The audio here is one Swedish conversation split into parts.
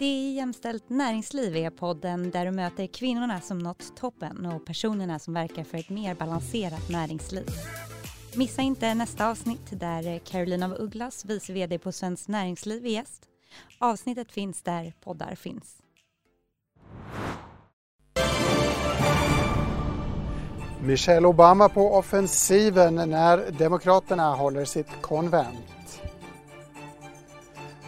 Det är Jämställt näringsliv är podden där du möter kvinnorna som nått toppen och personerna som verkar för ett mer balanserat näringsliv. Missa inte nästa avsnitt där Carolina av Ugglas, vice VD på Svenskt Näringsliv, är gäst. Avsnittet finns där poddar finns. Michelle Obama på offensiven när Demokraterna håller sitt konvent.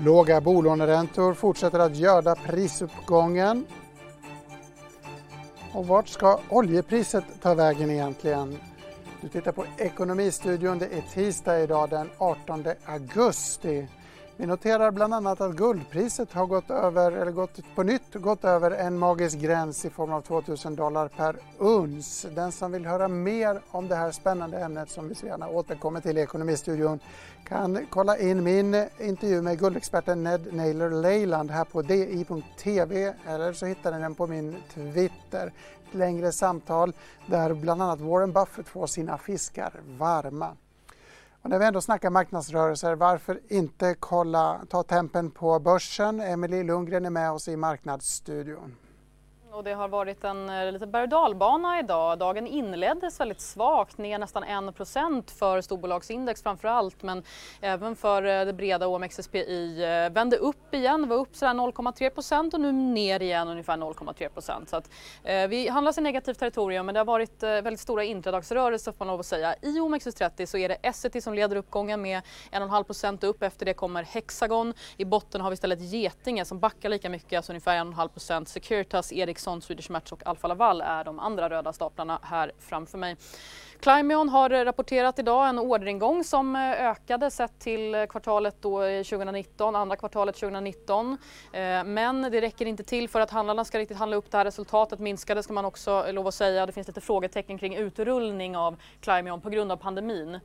Låga bolåneräntor fortsätter att göda prisuppgången. Och vart ska oljepriset ta vägen egentligen? Du tittar på Ekonomistudion. Det är tisdag idag den 18 augusti. Vi noterar bland annat att guldpriset har gått över, eller gått på nytt gått över en magisk gräns i form av 2000 dollar per uns. Den som vill höra mer om det här spännande ämnet som vi så gärna återkommer till i Ekonomistudion kan kolla in min intervju med guldexperten Ned Naylor Leyland här på di.tv eller så hittar ni den på min Twitter. Ett längre samtal där bland annat Warren Buffett får sina fiskar varma. Och när vi ändå snackar marknadsrörelser, varför inte kolla, ta tempen på börsen? Emelie Lundgren är med oss i Marknadsstudion. Och det har varit en liten lite berg dalbana idag. Dagen inleddes väldigt svagt, ner nästan 1% för storbolagsindex framför allt, men även för eh, det breda OMXSPI. Eh, vände upp igen, var upp 0,3% och nu ner igen ungefär 0,3 Så att, eh, vi handlas i negativt territorium, men det har varit eh, väldigt stora intradagsrörelser får man lov att säga. I OMXS30 så är det Essity som leder uppgången med 1,5% upp. Efter det kommer Hexagon. I botten har vi istället Getinge som backar lika mycket, alltså ungefär 1,5% Securitas, Ericsson Ericsson, Swedish Match och Alfa Laval är de andra röda staplarna här framför mig. Climeon har rapporterat idag en orderingång som eh, ökade sett till eh, kvartalet då eh, 2019, andra kvartalet 2019. Men det räcker inte till för att handlarna ska riktigt handla upp det här resultatet minskade ska man också lov att säga. Det finns lite frågetecken kring utrullning av Climeon på grund av pandemin.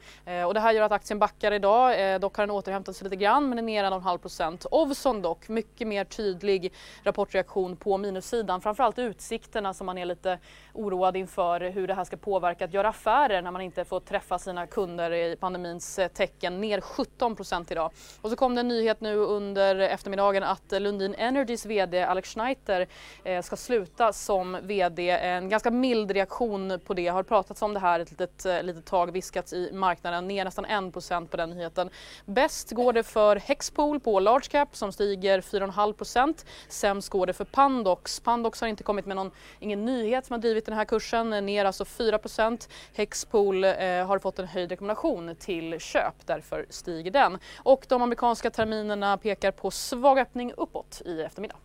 Och det här gör att aktien backar idag. Dock har den återhämtat sig lite grann men är ner 1,5 procent. Ovzon dock, mycket mer tydlig rapportreaktion på minussidan. Framförallt utsikterna som man är lite oroad inför hur det här ska påverka att göra affärer affärer när man inte får träffa sina kunder i pandemins eh, tecken. Ner 17 procent idag. Och så kom det en nyhet nu under eftermiddagen att Lundin Energys VD Alex Schneiter eh, ska sluta som VD. En ganska mild reaktion på det. Har pratats om det här ett litet, eh, litet tag, viskats i marknaden. Ner nästan 1 procent på den nyheten. Bäst går det för Hexpool på large cap som stiger 4,5 procent. Sämst går det för Pandox. Pandox har inte kommit med någon, ingen nyhet som har drivit den här kursen. Ner alltså 4 procent. Hex eh, har fått en höjd rekommendation till köp, därför stiger den. Och de amerikanska terminerna pekar på svag öppning uppåt i eftermiddag.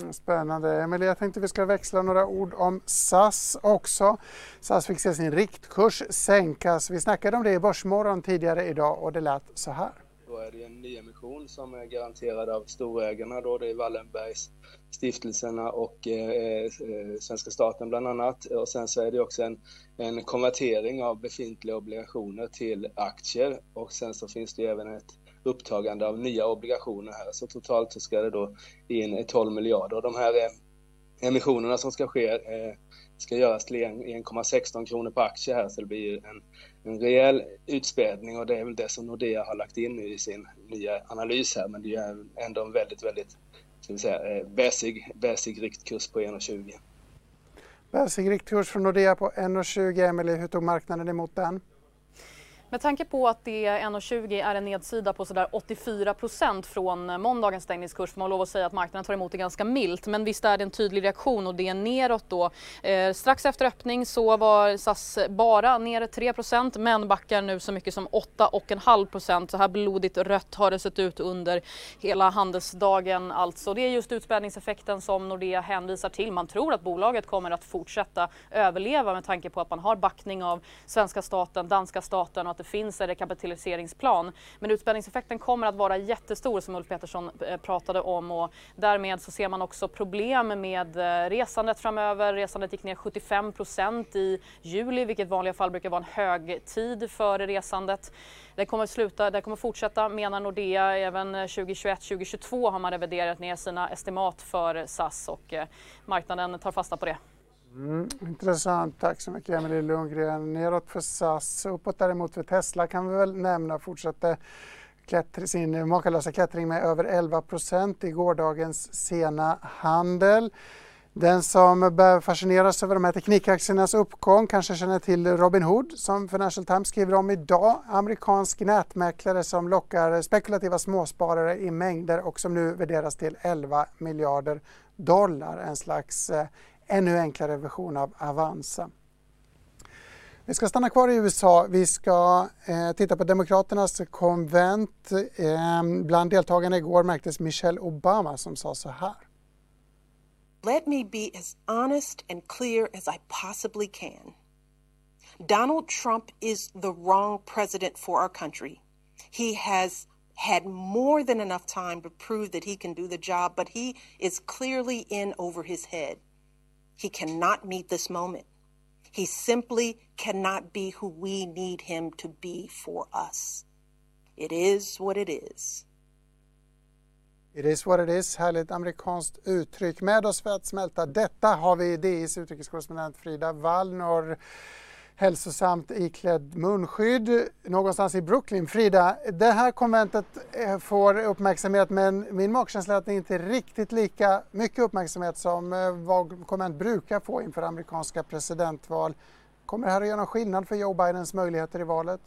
Mm, spännande. Emelie, jag tänkte vi ska växla några ord om SAS också. SAS fick se sin riktkurs sänkas. Vi snackade om det i Börsmorgon tidigare idag och det lät så här. Då är det en nyemission som är garanterad av storägarna då, det är Wallenbergs stiftelserna och eh, eh, eh, svenska staten bland annat. Och sen så är det också en, en konvertering av befintliga obligationer till aktier och sen så finns det även ett upptagande av nya obligationer här. Så totalt så ska det då in 12 miljarder. Och de här eh, emissionerna som ska ske eh, ska göras till 1,16 kronor per aktie här så det blir en, en rejäl utspädning och det är väl det som Nordea har lagt in i sin nya analys här men det är ändå en väldigt, väldigt ska vi säga, eh, basic, basic riktkurs på 1,20. Basic riktkurs från Nordea på 1,20. Emelie, hur tog marknaden emot den? Med tanke på att det 1,20 är en nedsida på sådär 84 procent från eh, måndagens stängningskurs får man lov att säga att marknaden tar emot det ganska milt. Men visst är det en tydlig reaktion och det är neråt då. Eh, strax efter öppning så var SAS bara ner 3 procent men backar nu så mycket som 8,5 procent. Så här blodigt rött har det sett ut under hela handelsdagen alltså. Det är just utspädningseffekten som Nordea hänvisar till. Man tror att bolaget kommer att fortsätta överleva med tanke på att man har backning av svenska staten, danska staten och att det finns en rekapitaliseringsplan. Men utspädningseffekten kommer att vara jättestor som Ulf Petersson eh, pratade om och därmed så ser man också problem med eh, resandet framöver. Resandet gick ner 75 procent i juli, vilket i vanliga fall brukar vara en hög tid för resandet. Det kommer, sluta, det kommer fortsätta menar Nordea. Även eh, 2021-2022 har man reviderat ner sina estimat för SAS och marknaden tar fasta på det. Mm, intressant, tack så mycket Emelie Lundgren. Neråt för SAS, uppåt däremot för Tesla kan vi väl nämna fortsätter sin makalösa klättring med över 11 procent i gårdagens sena handel. Den som bör fascineras över de här teknikaktiernas uppgång kanske känner till Robin Hood, som Financial Times skriver om idag. Amerikansk nätmäklare som lockar spekulativa småsparare i mängder och som nu värderas till 11 miljarder dollar. En slags eh, ännu enklare version av Avanza. Vi ska stanna kvar i USA. Vi ska eh, titta på Demokraternas konvent. Eh, bland deltagarna igår märktes Michelle Obama som sa så här. Let me be as honest and clear as I possibly can. Donald Trump is the wrong president for our country. He has had more than enough time to prove that he can do the job, but he is clearly in over his head. He cannot meet this moment. He simply cannot be who we need him to be for us. It is what it is. It is what it is, härligt amerikanskt uttryck. Med oss för att smälta detta har vi DIs utrikeskorrespondent Frida Wallnor hälsosamt iklädd munskydd någonstans i Brooklyn. Frida, det här konventet eh, får uppmärksamhet men min magkänsla är att det inte är riktigt lika mycket uppmärksamhet som eh, vad konvent brukar få inför amerikanska presidentval. Kommer det här att göra någon skillnad för Joe Bidens möjligheter i valet?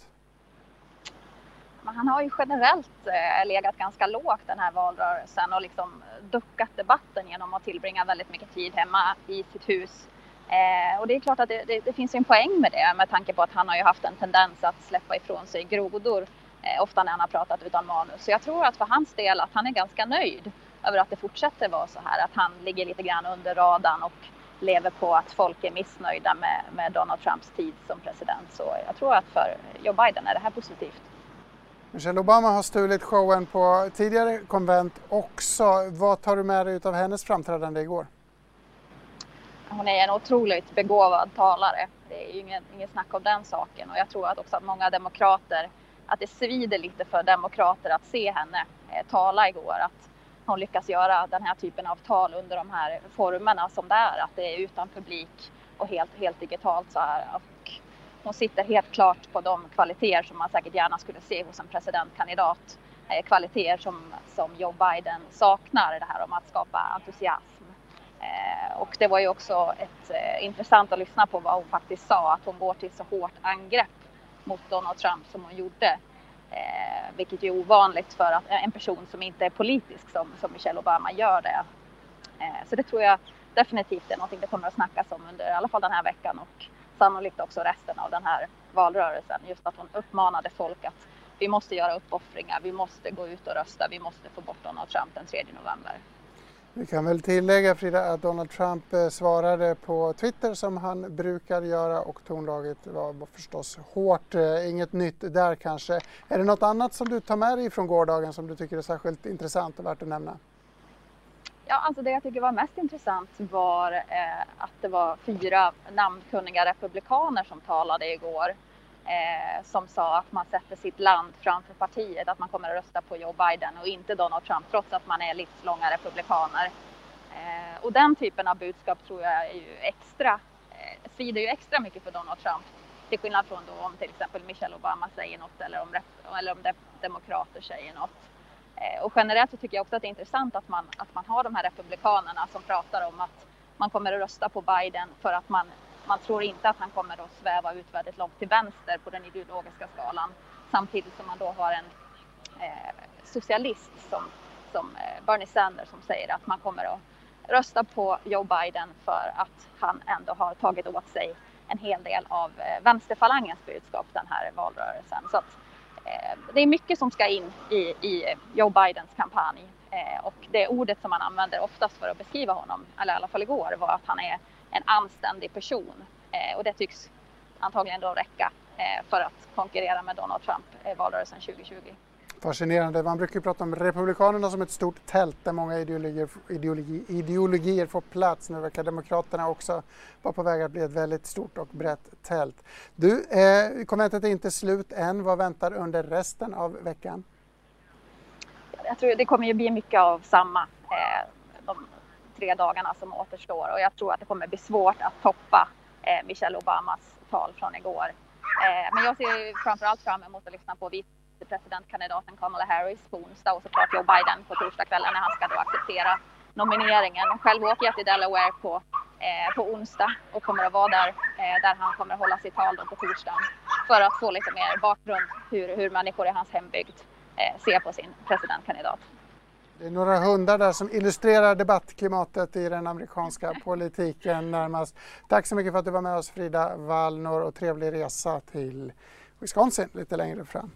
han har ju generellt eh, legat ganska lågt den här valrörelsen och liksom duckat debatten genom att tillbringa väldigt mycket tid hemma i sitt hus. Eh, och det är klart att det, det, det, finns en poäng med det med tanke på att han har ju haft en tendens att släppa ifrån sig grodor eh, ofta när han har pratat utan manus. Så jag tror att för hans del att han är ganska nöjd över att det fortsätter vara så här, att han ligger lite grann under radarn och lever på att folk är missnöjda med, med Donald Trumps tid som president. Så jag tror att för Joe Biden är det här positivt. Michelle Obama har stulit showen på tidigare konvent också. Vad tar du med dig av hennes framträdande igår? Hon är en otroligt begåvad talare. Det är ju inget, ingen snack om den saken och jag tror att också att många demokrater, att det svider lite för demokrater att se henne eh, tala igår. Att hon lyckas göra den här typen av tal under de här formerna som det är, att det är utan publik och helt, helt digitalt så här. Och hon sitter helt klart på de kvaliteter som man säkert gärna skulle se hos en presidentkandidat. Eh, kvaliteter som, som Joe Biden saknar, det här om att skapa entusiasm. Eh, och det var ju också ett, eh, intressant att lyssna på vad hon faktiskt sa, att hon går till så hårt angrepp mot Donald Trump som hon gjorde. Eh, vilket är ovanligt för att en person som inte är politisk som, som Michelle Obama gör det. Eh, så det tror jag definitivt är någonting det kommer att snackas om under i alla fall den här veckan och sannolikt också resten av den här valrörelsen. Just att hon uppmanade folk att vi måste göra uppoffringar, vi måste gå ut och rösta, vi måste få bort Donald Trump den 3 november. Vi kan väl tillägga Frida att Donald Trump eh, svarade på Twitter som han brukar göra och tonlaget var förstås hårt. Eh, inget nytt där kanske. Är det något annat som du tar med dig från gårdagen som du tycker är särskilt intressant och värt att nämna? Ja, alltså det jag tycker var mest intressant var eh, att det var fyra namnkunniga republikaner som talade igår. Eh, som sa att man sätter sitt land framför partiet, att man kommer att rösta på Joe Biden och inte Donald Trump trots att man är livslånga republikaner. Eh, och den typen av budskap tror jag är ju extra, eh, svider ju extra mycket för Donald Trump. Till skillnad från då om till exempel Michelle Obama säger något eller om, eller om de demokrater säger något. Eh, och generellt så tycker jag också att det är intressant att man, att man har de här republikanerna som pratar om att man kommer att rösta på Biden för att man, man tror inte att han kommer att sväva ut väldigt långt till vänster på den ideologiska skalan. Samtidigt som man då har en eh, socialist som, som eh, Bernie Sanders som säger att man kommer att rösta på Joe Biden för att han ändå har tagit åt sig en hel del av eh, vänsterfalangens budskap den här valrörelsen. Så att, Eh, det är mycket som ska in i, i Joe Bidens kampanj eh, och det ordet som man använder oftast för att beskriva honom, eller i alla fall igår, var att han är en anständig person eh, och det tycks antagligen då räcka för att konkurrera med Donald Trump i valrörelsen 2020. Fascinerande. Man brukar prata om Republikanerna som ett stort tält där många ideologier, ideologi, ideologier får plats. Nu verkar Demokraterna också vara på väg att bli ett väldigt stort och brett tält. Du, eh, konventet är inte slut än. Vad väntar under resten av veckan? Jag tror det kommer ju bli mycket av samma eh, tre dagarna som återstår och jag tror att det kommer bli svårt att toppa eh, Michelle Obamas tal från igår. Eh, men jag ser framförallt fram emot att lyssna på vicepresidentkandidaten Kamala Harris på onsdag och såklart Joe Biden på torsdagskvällen när han ska då acceptera nomineringen. Själv åker jag till Delaware på, eh, på onsdag och kommer att vara där, eh, där han kommer att hålla sitt tal då på torsdagen för att få lite mer bakgrund hur, hur människor i hans hembygd eh, ser på sin presidentkandidat. Det är några hundar där som illustrerar debattklimatet i den amerikanska politiken närmast. Tack så mycket för att du var med oss Frida Wallnor och trevlig resa till Wisconsin lite längre fram.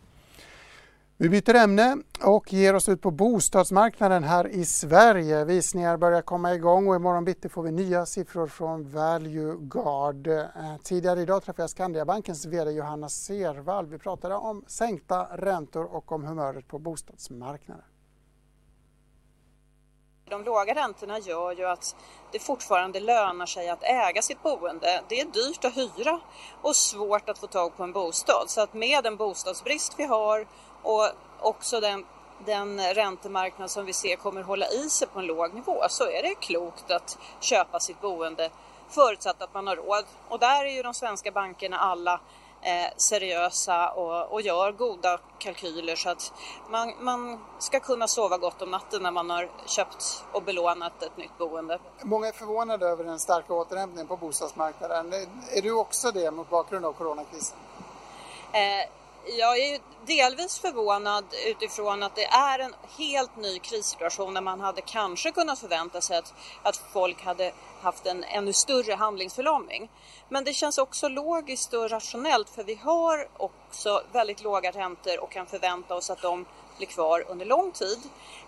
Vi byter ämne och ger oss ut på bostadsmarknaden här i Sverige. Visningar börjar komma igång och imorgon bitti får vi nya siffror från Value Guard. Eh, tidigare idag träffade jag Skandiabankens VD Johanna Servall. Vi pratade om sänkta räntor och om humöret på bostadsmarknaden. De låga räntorna gör ju att det fortfarande lönar sig att äga sitt boende. Det är dyrt att hyra och svårt att få tag på en bostad. Så att med den bostadsbrist vi har och också den, den räntemarknad som vi ser kommer hålla i sig på en låg nivå så är det klokt att köpa sitt boende förutsatt att man har råd. Och där är ju de svenska bankerna alla eh, seriösa och, och, gör goda kalkyler så att man, man ska kunna sova gott om natten när man har köpt och belånat ett nytt boende. Många är förvånade över den starka återhämtningen på bostadsmarknaden. Är du också det mot bakgrund av coronakrisen? Eh, jag är delvis förvånad utifrån att det är en helt ny krissituation där man hade kanske kunnat förvänta sig att, att folk hade haft en ännu större handlingsförlamning. Men det känns också logiskt och rationellt för vi har också väldigt låga räntor och kan förvänta oss att de blir kvar under lång tid.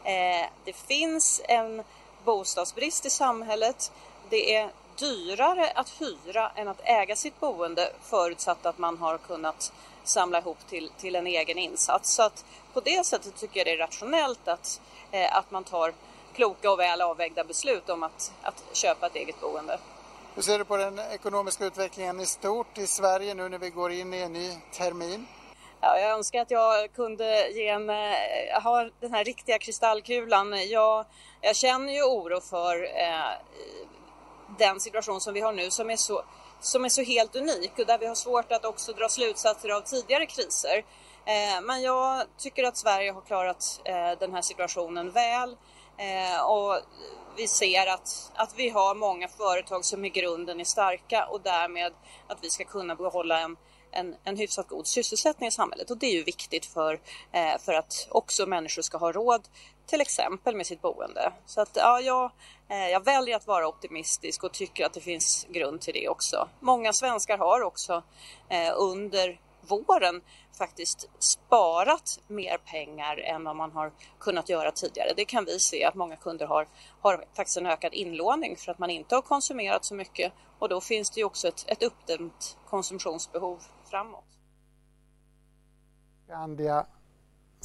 Eh, det finns en bostadsbrist i samhället. Det är dyrare att hyra än att äga sitt boende förutsatt att man har kunnat samla ihop till, till en egen insats. Så att på det sättet tycker jag det är rationellt att, eh, att man tar kloka och väl avvägda beslut om att, att köpa ett eget boende. Hur ser du på den ekonomiska utvecklingen i stort i Sverige nu när vi går in i en ny termin? Ja, jag önskar att jag kunde ge en, eh, ha den här riktiga kristallkulan. Jag, jag känner ju oro för eh, den situation som vi har nu som är så som är så helt unik och där vi har svårt att också dra slutsatser av tidigare kriser. Eh, men jag tycker att Sverige har klarat eh, den här situationen väl eh, och vi ser att, att vi har många företag som i grunden är starka och därmed att vi ska kunna behålla en, en, en hyfsat god sysselsättning i samhället och det är ju viktigt för, för att också människor ska ha råd till exempel med sitt boende. Så att ja, jag, eh, jag väljer att vara optimistisk och tycker att det finns grund till det också. Många svenskar har också eh, under våren faktiskt sparat mer pengar än vad man har kunnat göra tidigare. Det kan vi se att många kunder har, har faktiskt en ökad inlåning för att man inte har konsumerat så mycket och då finns det ju också ett, ett uppdämt konsumtionsbehov framåt. Skandia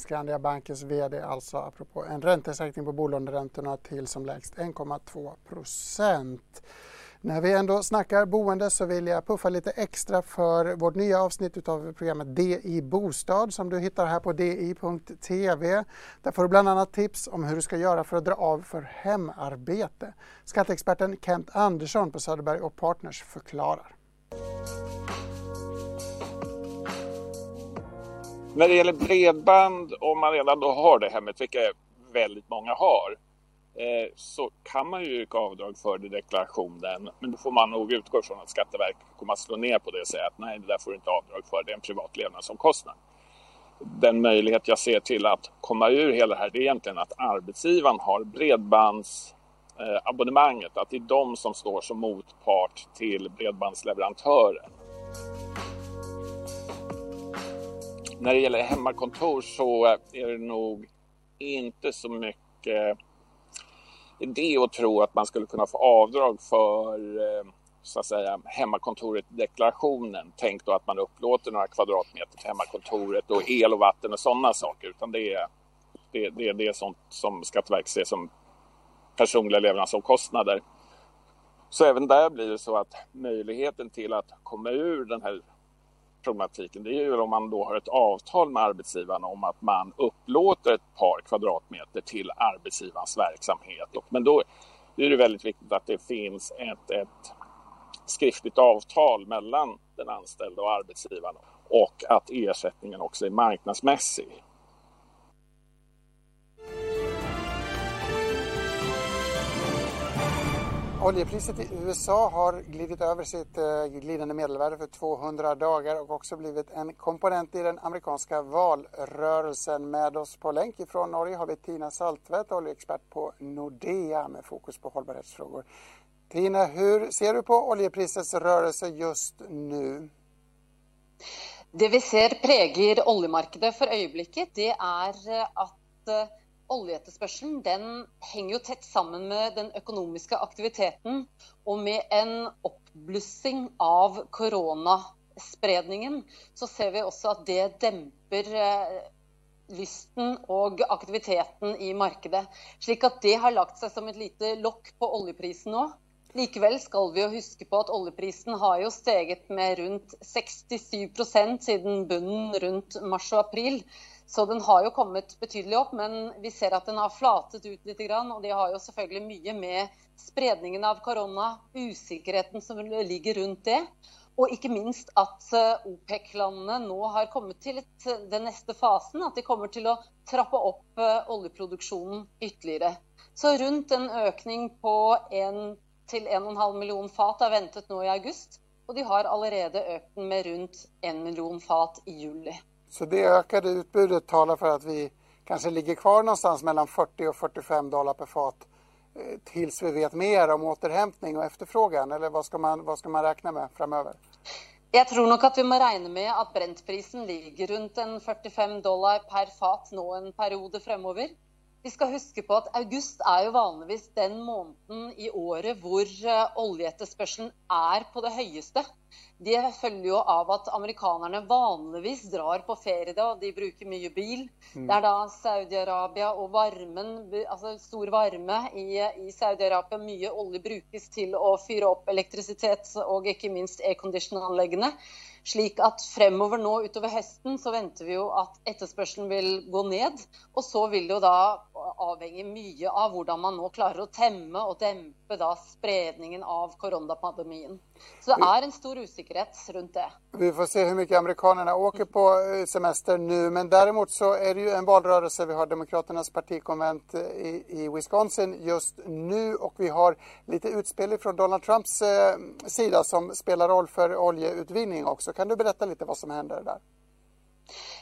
Skandia Bankens VD alltså apropå en räntesänkning på bolåneräntorna till som lägst 1,2 procent. När vi ändå snackar boende så vill jag puffa lite extra för vårt nya avsnitt av programmet DI Bostad som du hittar här på di.tv. Där får du bland annat tips om hur du ska göra för att dra av för hemarbete. Skatteexperten Kent Andersson på Söderberg och Partners förklarar. När det gäller bredband, om man redan då har det hemmet, vilket väldigt många har, eh, så kan man ju yrka avdrag för det i deklarationen. Men då får man nog utgå från att Skatteverket kommer att slå ner på det och säga att nej, det där får du inte avdrag för, det är en privat levnadsomkostnad. Den möjlighet jag ser till att komma ur hela det här, det är egentligen att arbetsgivaren har bredbandsabonnemanget, eh, att det är de som står som motpart till bredbandsleverantören. När det gäller hemmakontor så är det nog inte så mycket idé att tro att man skulle kunna få avdrag för eh, så att säga hemmakontoret deklarationen. Tänk då att man upplåter några kvadratmeter till hemmakontoret och el och vatten och sådana saker. Utan det är det, det, det är sånt som Skatteverket ser som personliga levnadsomkostnader. Så även där blir det så att möjligheten till att komma ur den här problematiken det är ju om man då har ett avtal med arbetsgivaren om att man upplåter ett par kvadratmeter till arbetsgivarens verksamhet. Men då är det väldigt viktigt att det finns ett, ett skriftligt avtal mellan den anställde och arbetsgivaren och att ersättningen också är marknadsmässig. Oljepriset i USA har glidit över sitt eh, glidande medelvärde för 200 dagar och också blivit en komponent i den amerikanska valrörelsen. Med oss på länk ifrån Norge har vi Tina Saltvedt, oljeexpert på Nordea med fokus på hållbarhetsfrågor. Tina, hur ser du på oljeprisets rörelse just nu? Det vi ser präglar oljemarknaden för ögonblicket, det är att eh, oljeetterspørselen den henger jo tett sammen med den økonomiske aktiviteten. Og med en oppblussing av koronaspredningen, så ser vi også at det demper eh, lysten og aktiviteten i markedet. Slik at det har lagt seg som et lite lokk på oljeprisen nå. Likevel skal vi jo huske på at oljeprisen har jo steget med rundt 67% siden bunnen rundt mars og april. Så den har jo kommet betydelig opp, men vi ser at den har flatet ut litt. Og det har jo selvfølgelig mye med spredningen av korona, usikkerheten som ligger rundt det. Og ikke minst at eh, OPEC-landene nå har kommet til den neste fasen. At de kommer til å trappe opp eh, oljeproduksjonen ytterligere. Så rundt en økning på 1 til 1,5 million fat er ventet nå i august. Og de har allerede økt den med rundt 1 million fat i juli. Så det ökade utbudet talar för att vi kanske ligger kvar någonstans mellan 40 och 45 dollar per fat eh, tills vi vet mer om återhämtning och efterfrågan? Eller vad ska man, vad ska man räkna med framöver? Jag tror nog att vi måste räkna med att Brentprisen ligger runt en 45 dollar per fat nu en period framöver. Vi ska huske på att august är jo vanligtvis den måneden i året eh, hvor oljeetterspørselen är på det högsta. Det följer ju av att amerikanerna vanligtvis drar på ferie då, de brukar mycket bil. Mm. Det är då Saudiarabien och värmen, alltså stor värme i, i Saudiarabien, mycket olja brukas till att fyra upp elektricitet och inte minst airconditionanläggena. Slik at fremover nå utover høsten så venter vi jo at etterspørselen vil gå ned. Og så vil det jo da avhenge mye av hvordan man nå klarer å temme og dempe da spredningen av koronapandemien. Så det är en stor osäkerhet runt det. Vi får se hur mycket amerikanerna åker på eh, semester nu. Men däremot så är det ju en valrörelse. Vi har Demokraternas partikonvent eh, i, i Wisconsin just nu och vi har lite utspel från Donald Trumps eh, sida som spelar roll för oljeutvinning också. Kan du berätta lite vad som händer där?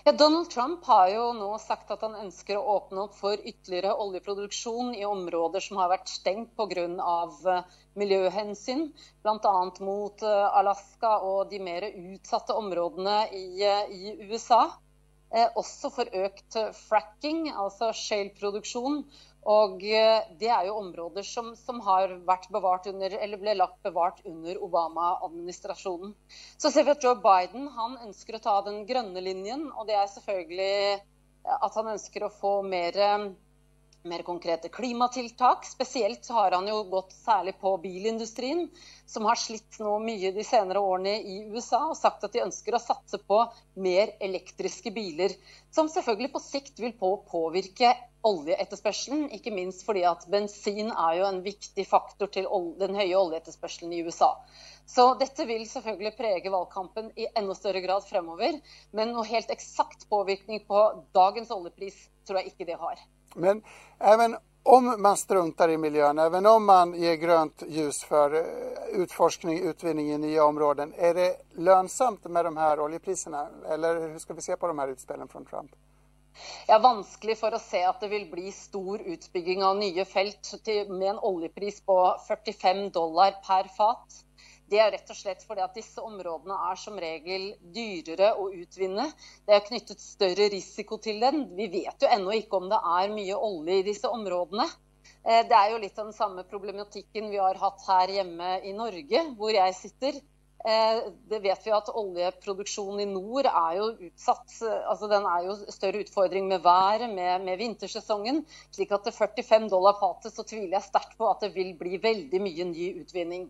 Ja, Donald Trump har ju nu sagt att han önskar att öppna upp för ytterligare oljeproduktion i områden som har varit stängda på grund av eh, miljöhänsyn bland annat mot eh, Alaska och de mer utsatta områdena i, eh, i USA. Eh, också för ökt fracking, alltså shale-produktion, Og eh, det är ju områden som, som har vært bevart under, eller ble lagt bevart under Obama-administrationen. Så ser vi att Joe Biden han ønsker å ta den grønne linjen, och det är selvfølgelig att han önskar å få mer mer konkreta klimatiltak. Spesielt så har han ju gått särskilt på bilindustrin, som har slitt nå mye de senare åren i USA, och sagt att de önskar å satse på mer elektriska bilar, som selvfølgelig på sikt vil på påvirke oljeetterspørselen, ikke minst fordi at bensin är ju en viktig faktor till den höga oljeetterspørselen i USA. Så detta vill selvfølgelig prege valgkampen i ännu större grad fremover, men noe helt exakt påvirkning på dagens oljepris tror jag inte det har. Men även om man struntar i miljön, även om man ger grönt ljus för eh, utforskning, utvinning i nya områden, är det lönsamt med de här oljepriserna? Eller hur ska vi se på de här utspelen från Trump? Jag är vanskligt för att se att det vill bli stor utbygging av nya fält med en oljepris på 45 dollar per fat. Det er rett og slett fordi at disse områdene er som regel dyrere å utvinne. Det er knyttet større risiko til den. Vi vet jo ennå ikke om det er mye olje i disse områdene. Eh, det er jo litt av den samme problematikken vi har hatt her hjemme i Norge, hvor jeg sitter. Eh, det vet vi at oljeproduksjonen i nord er jo utsatt altså Den er jo større utfordring med været, med, med vintersesongen. slik at til 45 dollar fatet så tviler jeg sterkt på at det vil bli veldig mye ny utvinning.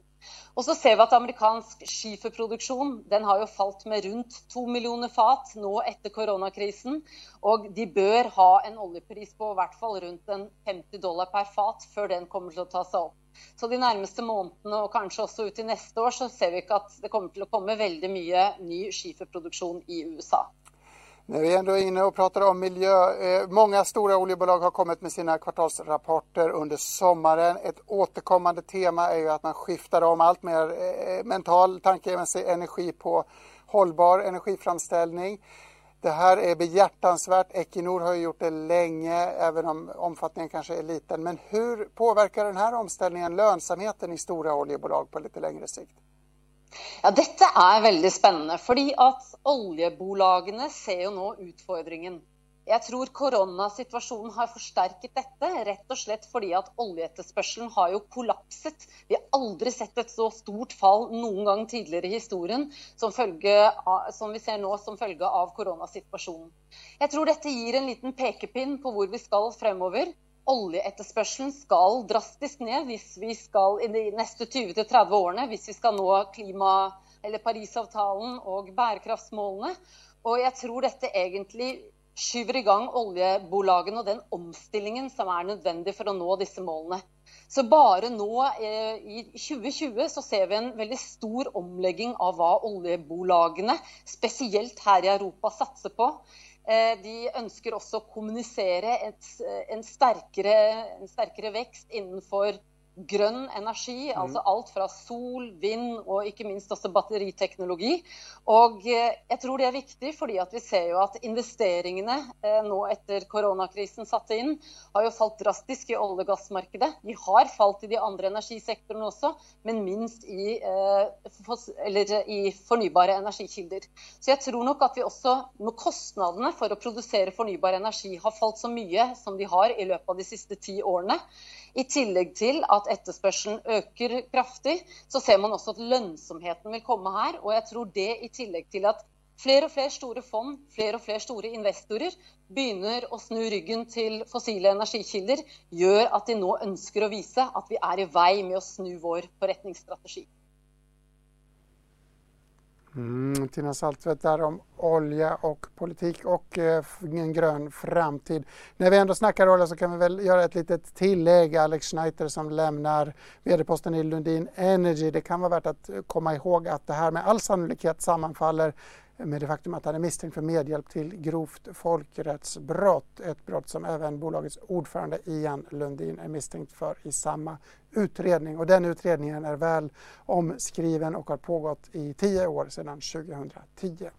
Och så ser vi att amerikansk skiferproduksjon den har ju fallit med runt 2 miljoner fat nu efter coronakrisen. Och de bör ha en oljepris på i hvert fall runt en 50 dollar per fat för den kommer att ta seg upp. Så de närmaste månaderna och kanske också ut i nästa år så ser vi inte att det kommer att komma väldigt mycket ny skiferproduktion i USA. När vi ändå är inne och pratar om miljö, eh, många stora oljebolag har kommit med sina kvartalsrapporter under sommaren. Ett återkommande tema är ju att man skiftar om allt mer eh, mental tankemässig energi på hållbar energiframställning. Det här är behjärtansvärt. Equinor har gjort det länge, även om omfattningen kanske är liten. Men hur påverkar den här omställningen lönsamheten i stora oljebolag på lite längre sikt? Ja, dette er veldig spennende, fordi at Oljebolagen ser jo nå utfordringen. Jeg tror koronasituasjonen har forsterket dette, rett og slett fordi at oljeetterspørselen har jo kollapset. Vi har aldri sett et så stort fall noen gang tidligere i historien som, av, som vi ser nå som følge av koronasituasjonen. Jeg tror dette gir en liten pekepinn på hvor vi skal fremover oljeetterspørselen skal drastisk ned hvis vi skal i de neste 20-30 årene hvis vi skal nå klima, eller Parisavtalen og bærekraftsmålene. Og jeg tror dette egentlig skyver i gang oljebolagene og den omstillingen som er nødvendig for å nå disse målene. Så bare nå eh, i 2020 så ser vi en veldig stor omlegging av hva oljebolagene, spesielt her i Europa, satser på. Eh, de ønsker også å kommunisere et, eh, en, sterkere, en sterkere vekst innenfor grønn energi, mm. altså alt fra sol, vind og ikke minst også batteriteknologi. Og eh, jeg tror det er viktig, fordi vi ser jo at investeringene eh, nå etter koronakrisen satte inn, har jo falt drastisk i olje- og gassmarkedet. De har falt i de andre energisektorene også, men minst i, eh, i fornybare energikilder. Så jeg tror nok at vi også, når kostnadene for å produsere fornybar energi har falt så mye som de har i løpet av de siste ti årene, i tillegg til at etterspørselen øker kraftig, så ser man også at lønnsomheten vil komme her. Og jeg tror det i tillegg til at flere og flere store fond, flere og flere store investorer begynner å snu ryggen til fossile energikilder, gjør at de nå ønsker å vise at vi er i vei med å snu vår forretningsstrategi. Mm, Tina Saltvedt där om olja och politik och eh, en grön framtid. När vi ändå snackar olja så kan vi väl göra ett litet tillägg. Alex Schneider som lämnar vd-posten i Lundin Energy. Det kan vara värt att eh, komma ihåg att det här med all sannolikhet sammanfaller med det faktum att han är misstänkt för medhjälp till grovt folkrättsbrott. Ett brott som även bolagets ordförande Ian Lundin är misstänkt för i samma utredning. Och den utredningen är väl omskriven och har pågått i tio år sedan 2010.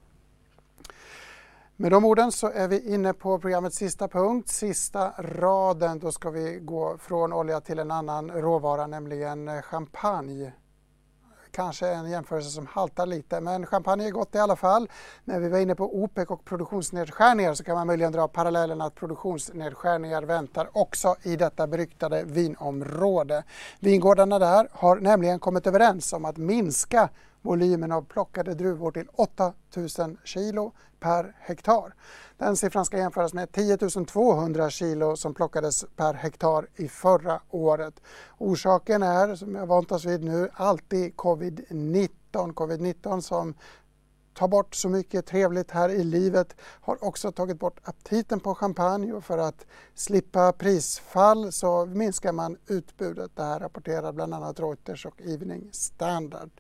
Med de orden så är vi inne på programmets sista punkt, sista raden. Då ska vi gå från olja till en annan råvara, nämligen champagne kanske en jämförelse som haltar lite. Men champagne är gott i alla fall. När vi var inne på OPEC och produktionsnedskärningar så kan man möjligen dra parallellen att produktionsnedskärningar väntar också i detta beryktade vinområde. Vingårdarna där har nämligen kommit överens om att minska volymen av plockade druvor till 8 000 kilo per hektar. Den siffran ska jämföras med 10 200 kilo som plockades per hektar i förra året. Orsaken är, som jag vant oss vid nu, alltid covid-19. Covid-19 som tar bort så mycket trevligt här i livet har också tagit bort aptiten på champagne och för att slippa prisfall så minskar man utbudet. Det här rapporterar bland annat Reuters och Evening Standard.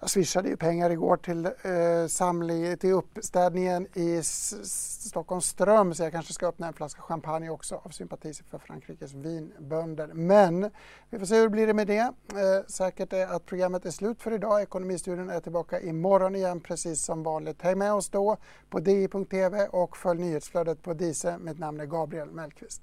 Jag swishade ju pengar igår till, eh, samling, till uppstädningen i Stockholms ström så jag kanske ska öppna en flaska champagne också av sympati för Frankrikes vinbönder. Men vi får se hur det blir med det. Eh, säkert är att programmet är slut för idag. Ekonomistudion är tillbaka imorgon igen precis som vanligt. Häng med oss då på di.tv och följ nyhetsflödet på Dise. Mitt namn är Gabriel Mellqvist.